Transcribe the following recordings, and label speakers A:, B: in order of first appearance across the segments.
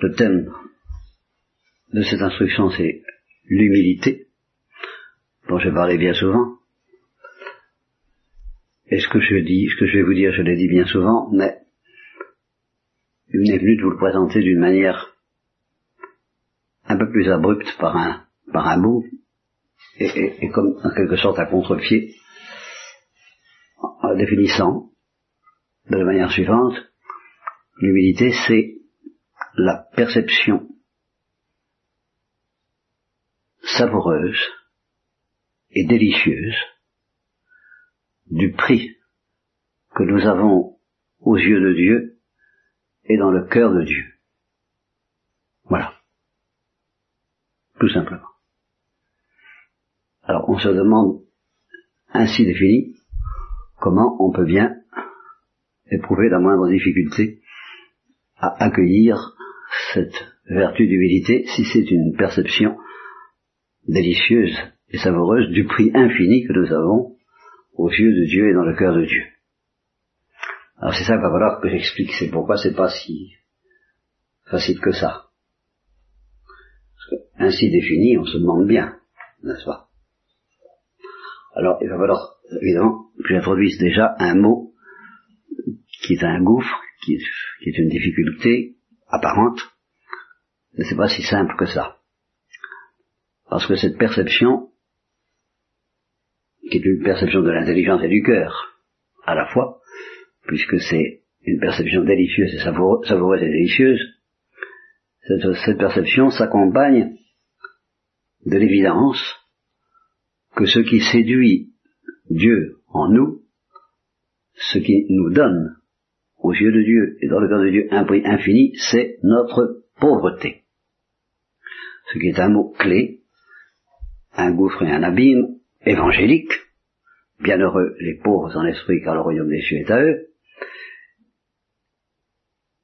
A: Le thème de cette instruction, c'est l'humilité, dont j'ai parlé bien souvent. Et ce que je dis, ce que je vais vous dire, je l'ai dit bien souvent, mais il m'est venu de vous le présenter d'une manière un peu plus abrupte par un, par un bout, et, comme en quelque sorte à contre-pied, en définissant de la manière suivante, l'humilité c'est la perception savoureuse et délicieuse du prix que nous avons aux yeux de Dieu et dans le cœur de Dieu. Voilà. Tout simplement. Alors on se demande ainsi défini comment on peut bien éprouver la moindre difficulté à accueillir cette vertu d'humilité si c'est une perception délicieuse et savoureuse du prix infini que nous avons aux yeux de Dieu et dans le cœur de Dieu. Alors c'est ça qu'il va falloir que j'explique, c'est pourquoi c'est pas si facile que ça. Parce que ainsi défini, on se demande bien, n'est-ce pas? Alors il va falloir, évidemment, que j'introduise déjà un mot qui est un gouffre, qui est, une difficulté apparente, mais c'est pas si simple que ça. Parce que cette perception, qui est une perception de l'intelligence et du cœur, à la fois, puisque c'est une perception délicieuse et savoureuse et délicieuse, cette, cette perception s'accompagne de l'évidence que ce qui séduit Dieu en nous, ce qui nous donne aux yeux de Dieu et dans le cœur de Dieu un prix infini, c'est notre pauvreté. Ce qui est un mot clé un gouffre et un abîme évangélique. Bienheureux les pauvres en esprit, car le royaume des cieux est à eux.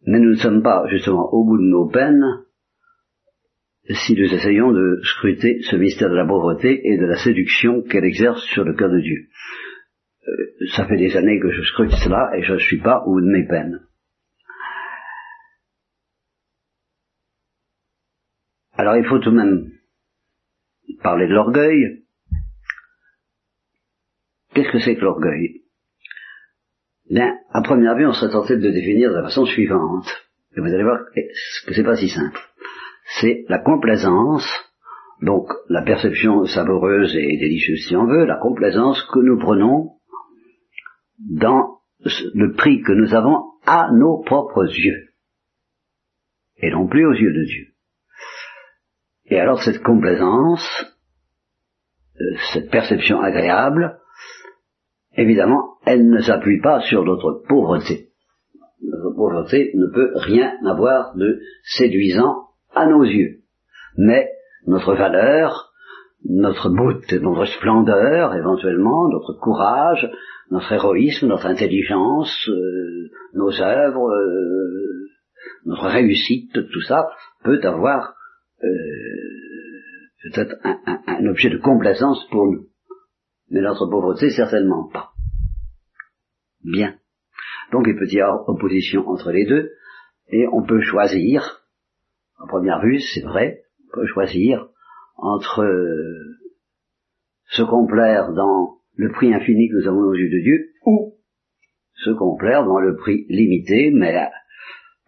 A: Mais nous ne sommes pas justement au bout de nos peines si nous essayons de scruter ce mystère de la pauvreté et de la séduction qu'elle exerce sur le cœur de Dieu. Euh, ça fait des années que je scrute cela et je ne suis pas au de mes peines. Alors il faut tout de même parler de l'orgueil. Qu'est-ce que c'est que l'orgueil? Bien, à première vue, on serait tenté de le définir de la façon suivante. Et vous allez voir que c'est pas si simple. C'est la complaisance, donc la perception savoureuse et délicieuse si on veut, la complaisance que nous prenons dans le prix que nous avons à nos propres yeux, et non plus aux yeux de Dieu. Et alors cette complaisance, euh, cette perception agréable, évidemment, elle ne s'appuie pas sur notre pauvreté. Notre pauvreté ne peut rien avoir de séduisant à nos yeux. Mais notre valeur, notre beauté, notre splendeur, éventuellement, notre courage, notre héroïsme, notre intelligence, euh, nos œuvres, euh, notre réussite, tout ça peut avoir peut-être un, objet de complaisance pour nous. Mais notre pauvreté, certainement pas. Bien. Donc il peut y avoir opposition entre les deux, et on peut choisir, en première vue, c'est vrai, on peut choisir entre euh, se complaire dans le prix infini que nous avons aux yeux de Dieu, ou se complaire dans le prix limité, mais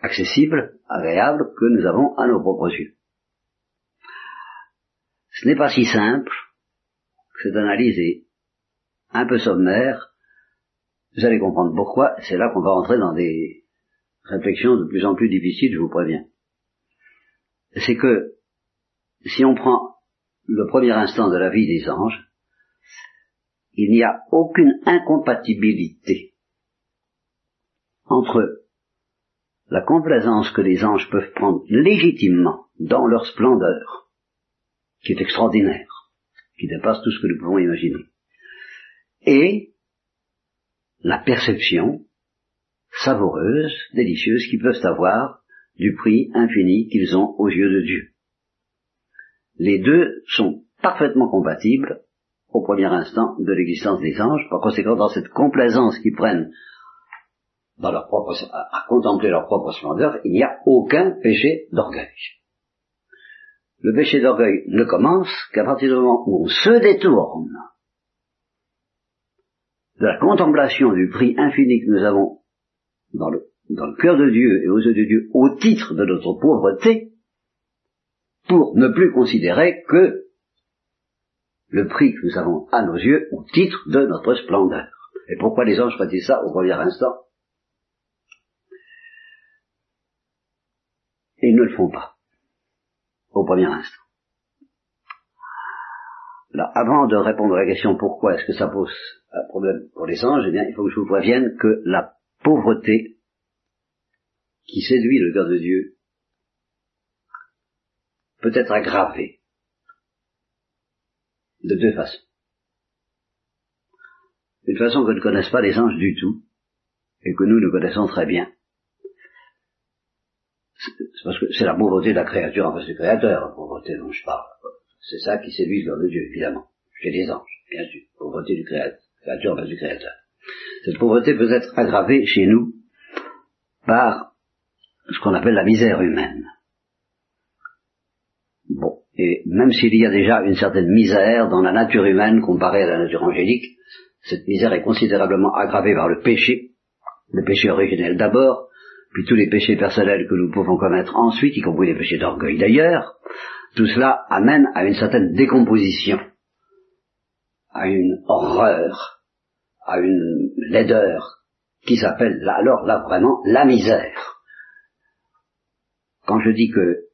A: accessible, agréable, que nous avons à nos propres yeux. Ce n'est pas si simple, cette analyse est un peu sommaire, vous allez comprendre pourquoi, c'est là qu'on va entrer dans des réflexions de plus en plus difficiles, je vous préviens. C'est que, si on prend le premier instant de la vie des anges, il n'y a aucune incompatibilité entre la complaisance que les anges peuvent prendre légitimement dans leur splendeur qui est extraordinaire, qui dépasse tout ce que nous pouvons imaginer. Et la perception savoureuse, délicieuse qu'ils peuvent avoir du prix infini qu'ils ont aux yeux de Dieu. Les deux sont parfaitement compatibles au premier instant de l'existence des anges, par conséquent dans cette complaisance qu'ils prennent à, contempler leur propre splendeur, il n'y a aucun péché d'orgueil. Le péché d'orgueil ne commence qu'à partir du moment où on se détourne de la contemplation du prix infini que nous avons dans le cœur de Dieu et aux yeux de Dieu au titre de notre pauvreté, pour ne plus considérer que le prix que nous avons à nos yeux au titre de notre splendeur. Et pourquoi les anges font-ils ça au premier instant? Ils ne le font pas au premier instant. Alors, avant de répondre à la question pourquoi est-ce que ça pose un problème pour les anges, eh bien, il faut que je vous prévienne que la pauvreté qui séduit le cœur de Dieu peut être aggravée de deux façons. Une façon que ne connaissent pas les anges du tout, et que nous, nous connaissons très bien. C'est parce que c'est la pauvreté de la créature en face du créateur, la pauvreté dont je parle. C'est ça qui séduit cœur de Dieu, évidemment. Chez les anges, bien sûr. Pauvreté du créateur, créature en face du créateur. Cette pauvreté peut être aggravée chez nous par ce qu'on appelle la misère humaine. Bon. Et même s'il y a déjà une certaine misère dans la nature humaine comparée à la nature angélique, cette misère est considérablement aggravée par le péché, le péché originel d'abord, puis tous les péchés personnels que nous pouvons commettre ensuite, y compris les péchés d'orgueil d'ailleurs, tout cela amène à une certaine décomposition, à une horreur, à une laideur, qui s'appelle alors là vraiment la misère. Quand je dis que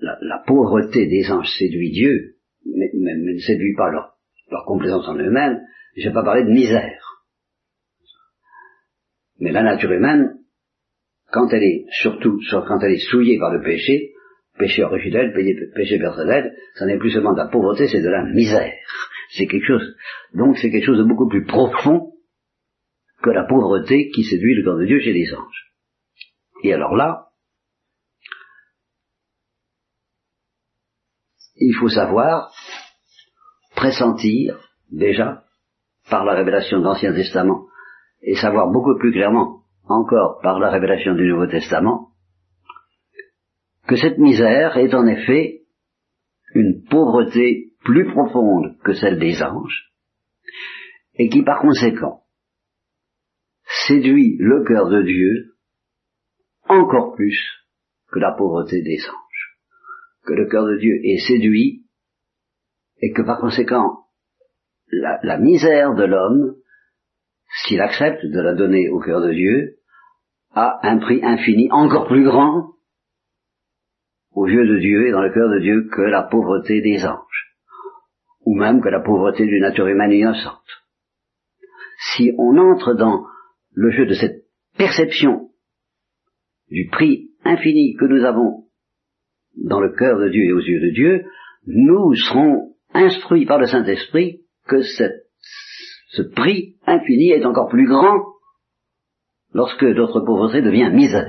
A: la, pauvreté des anges séduit Dieu, mais, ne séduit pas leur, complaisance en eux-mêmes, je vais pas parler de misère. Mais la nature humaine, quand elle est, surtout quand elle est souillée par le péché, péché originel, péché personnel, ça n'est plus seulement de la pauvreté, c'est de la misère. C'est quelque chose, donc c'est quelque chose de beaucoup plus profond que la pauvreté qui séduit le corps de Dieu chez les anges. Et alors là, il faut savoir, pressentir, déjà, par la révélation de l'Ancien Testament, et savoir beaucoup plus clairement encore par la révélation du Nouveau Testament, que cette misère est en effet une pauvreté plus profonde que celle des anges, et qui par conséquent séduit le cœur de Dieu encore plus que la pauvreté des anges que le cœur de Dieu est séduit et que par conséquent la, misère de l'homme, s'il accepte de la donner au cœur de Dieu, a un prix infini encore plus grand aux yeux de Dieu et dans le cœur de Dieu que la pauvreté des anges, ou même que la pauvreté d'une nature humaine innocente. Si on entre dans le jeu de cette perception du prix infini que nous avons dans le cœur de Dieu et aux yeux de Dieu, nous serons instruits par le Saint-Esprit que ce prix infini est encore plus grand lorsque notre pauvreté devient misère.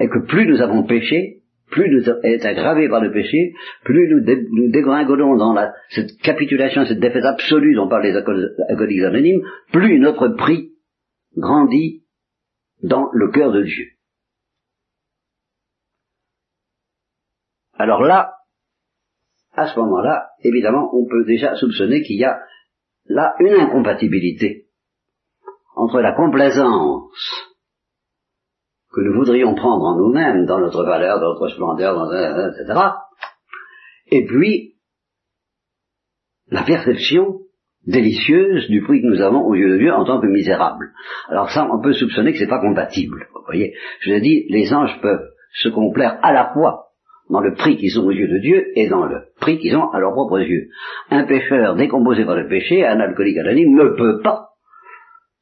A: Et que plus nous avons péché, plus nous est aggravé par le péché, plus nous, dégringolons dans cette capitulation, cette défaite absolue dont parlent les alcooliques anonymes, plus notre prix grandit dans le cœur de Dieu. Alors là, à ce moment-là, évidemment, on peut déjà soupçonner qu'il y a là une incompatibilité entre la complaisance que nous voudrions prendre en nous-mêmes, dans notre valeur, dans notre splendeur, dans, etc., et puis la perception délicieuse du prix que nous avons aux yeux de Dieu en tant que misérables. Alors ça, on peut soupçonner que c'est pas compatible. Vous voyez, je l'ai dit, les anges peuvent se complaire à la fois dans le prix qu'ils ont aux yeux de Dieu et dans le prix qu'ils ont à leurs propres yeux. Un pécheur décomposé par le péché, un alcoolique anonyme, ne peut pas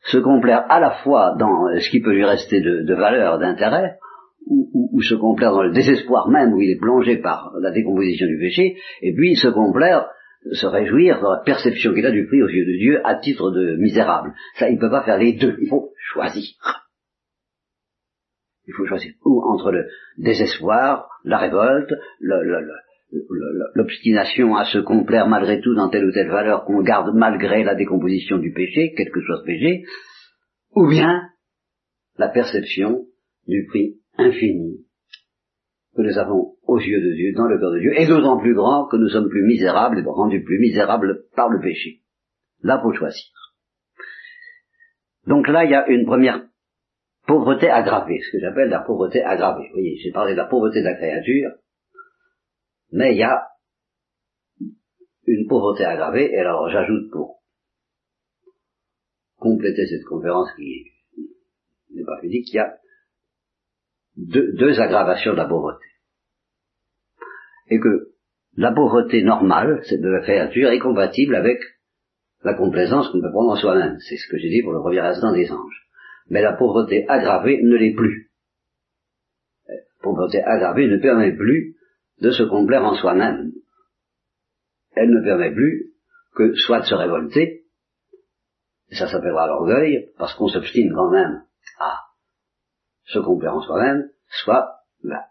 A: se complaire à la fois dans ce qui peut lui rester de, valeur, d'intérêt, ou, se complaire dans le désespoir même où il est plongé par la décomposition du péché, et puis se complaire, se réjouir dans la perception qu'il a du prix aux yeux de Dieu à titre de misérable. Ça, il ne peut pas faire les deux, il faut choisir. Il faut choisir ou entre le désespoir, la révolte, l'obstination à se complaire malgré tout dans telle ou telle valeur qu'on garde malgré la décomposition du péché, quel que soit ce péché, ou bien la perception du prix infini que nous avons aux yeux de Dieu, dans le cœur de Dieu, et d'autant plus grand que nous sommes plus misérables et rendus plus misérables par le péché. Là, faut choisir. Donc là, il y a une première pauvreté aggravée, ce que j'appelle la pauvreté aggravée. Vous voyez, j'ai parlé de la pauvreté de la créature, mais il y a une pauvreté aggravée, et alors j'ajoute pour compléter cette conférence qui n'est pas finie, qu'il y a deux, aggravations de la pauvreté. Et que la pauvreté normale, c'est de la créature, est compatible avec la complaisance qu'on peut prendre en soi-même. C'est ce que j'ai dit pour le premier instant des anges. Mais la pauvreté aggravée ne l'est plus. La pauvreté aggravée ne permet plus de se complaire en soi-même. Elle ne permet plus que soit de se révolter, et ça s'appellera l'orgueil, parce qu'on s'obstine quand même à se complaire en soi-même, soit bah,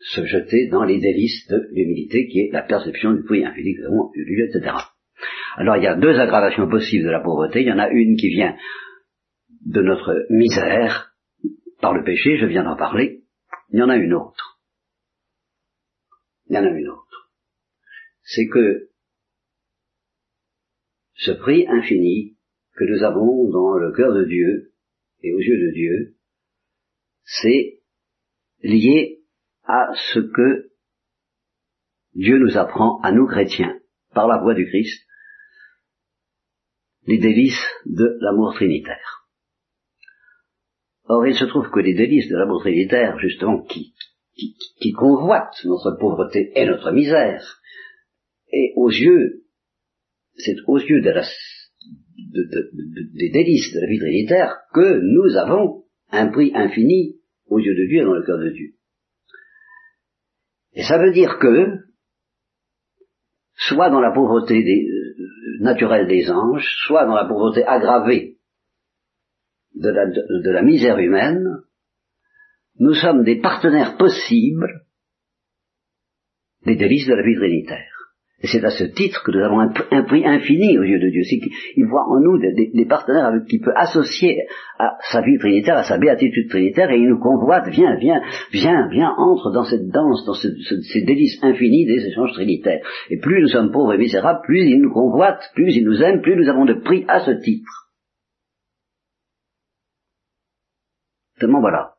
A: se jeter dans les délices de l'humilité qui est la perception du prix infini que nous avons eu etc. Alors il y a deux aggravations possibles de la pauvreté. Il y en a une qui vient de notre misère par le péché, je viens d'en parler. Il y en a une autre. Il y en a une autre. C'est que ce prix infini que nous avons dans le cœur de Dieu et aux yeux de Dieu, c'est lié à ce que Dieu nous apprend à nous chrétiens par la voix du Christ, les délices de l'amour trinitaire. Or, il se trouve que les délices de l'amour trinitaire, justement, qui, convoitent notre pauvreté et notre misère, et aux yeux, c'est aux yeux de la, des délices de la vie trinitaire que nous avons un prix infini aux yeux de Dieu et dans le cœur de Dieu. Et ça veut dire que, soit dans la pauvreté euh, naturelle des anges, soit dans la pauvreté aggravée de la, misère humaine, nous sommes des partenaires possibles des délices de la vie trinitaire. Et c'est à ce titre que nous avons un, prix infini aux yeux de Dieu. C'est qu'il voit en nous des, partenaires avec qui peut associer à sa vie trinitaire, à sa béatitude trinitaire, et il nous convoite, viens, viens, viens, viens, entre dans cette danse, dans ces délices infinis des échanges trinitaires. Et plus nous sommes pauvres et misérables, plus il nous convoite, plus il nous aime, plus nous avons de prix à ce titre. Voilà.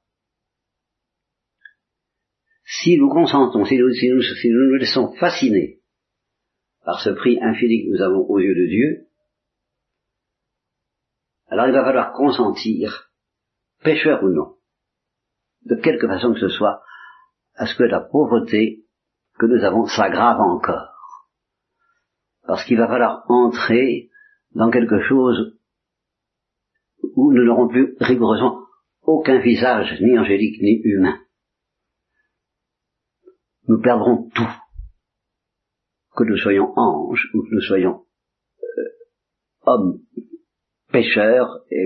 A: Si nous consentons, si nous, nous, si nous laissons fasciner par ce prix infini que nous avons aux yeux de Dieu, alors il va falloir consentir, pécheur ou non, de quelque façon que ce soit, à ce que la pauvreté que nous avons s'aggrave encore. Parce qu'il va falloir entrer dans quelque chose où nous n'aurons plus rigoureusement aucun visage, ni angélique, ni humain. Nous perdrons tout que nous soyons anges ou que nous soyons euh, hommes pécheurs, et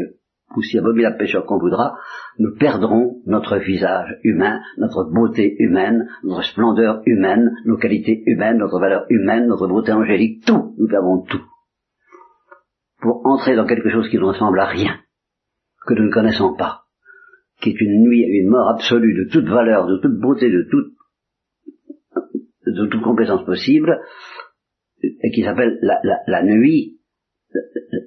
A: aussi abominable pécheur qu'on voudra, nous perdrons notre visage humain, notre beauté humaine, notre splendeur humaine, nos qualités humaines, notre valeur humaine, notre beauté angélique, tout, nous perdrons tout. Pour entrer dans quelque chose qui ne ressemble à rien, que nous ne connaissons pas, qui est une nuit, une mort absolue de toute valeur, de toute beauté, de toute de toute compétence possible, et qui s'appelle la, nuit,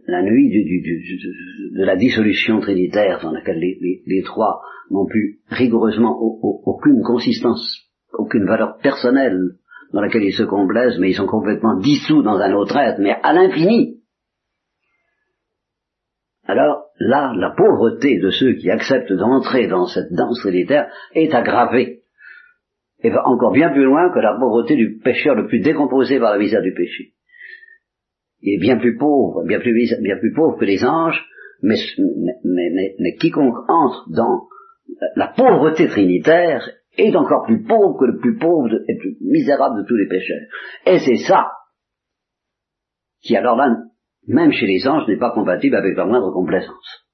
A: la, nuit de la dissolution trinitaire dans laquelle les, trois n'ont plus rigoureusement aucune consistance, aucune valeur personnelle dans laquelle ils se complaisent, mais ils sont complètement dissous dans un autre être, mais à l'infini. Alors là, la pauvreté de ceux qui acceptent d'entrer dans cette danse trinitaire est aggravée et va encore bien plus loin que la pauvreté du pécheur le plus décomposé par la misère du péché. Il est bien plus pauvre, bien plus, bien plus pauvre que les anges, mais, mais, mais, quiconque entre dans la pauvreté trinitaire est encore plus pauvre que le plus pauvre et le plus misérable de tous les pécheurs. Et c'est ça qui alors là, même chez les anges, n'est pas compatible avec la moindre complaisance.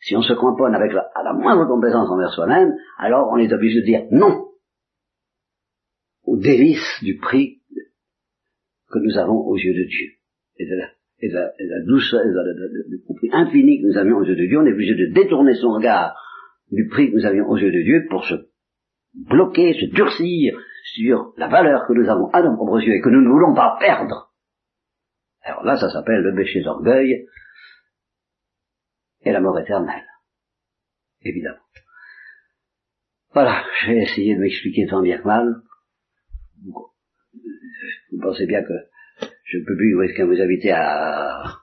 A: Si on se cramponne avec la, la moindre complaisance envers soi-même, alors on est obligé de dire non aux délices du prix que nous avons aux yeux de Dieu et de la, douceur, du prix infini que nous avions aux yeux de Dieu, on est obligé de détourner son regard du prix que nous avions aux yeux de Dieu pour se bloquer, se durcir sur la valeur que nous avons à nos propres yeux et que nous ne voulons pas perdre. Alors là, ça s'appelle le péché d'orgueil et la mort éternelle. Évidemment. Voilà, j'ai essayé de m'expliquer tant bien que mal. Vous pensez bien que je ne peux plus risquer vous inviter à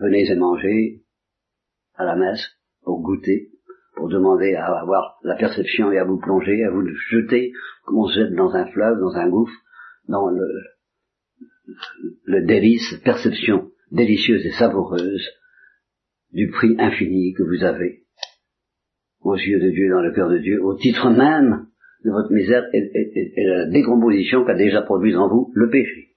A: venez et manger à la messe pour goûter, pour demander à avoir la perception et à vous plonger, à vous jeter comme on se jette dans un fleuve, dans un gouffre, dans le, le délice, perception délicieuse et savoureuse du prix infini que vous avez aux yeux de Dieu, dans le cœur de Dieu, au titre même de votre misère et, et, et la décomposition qu'a déjà produit en vous le péché.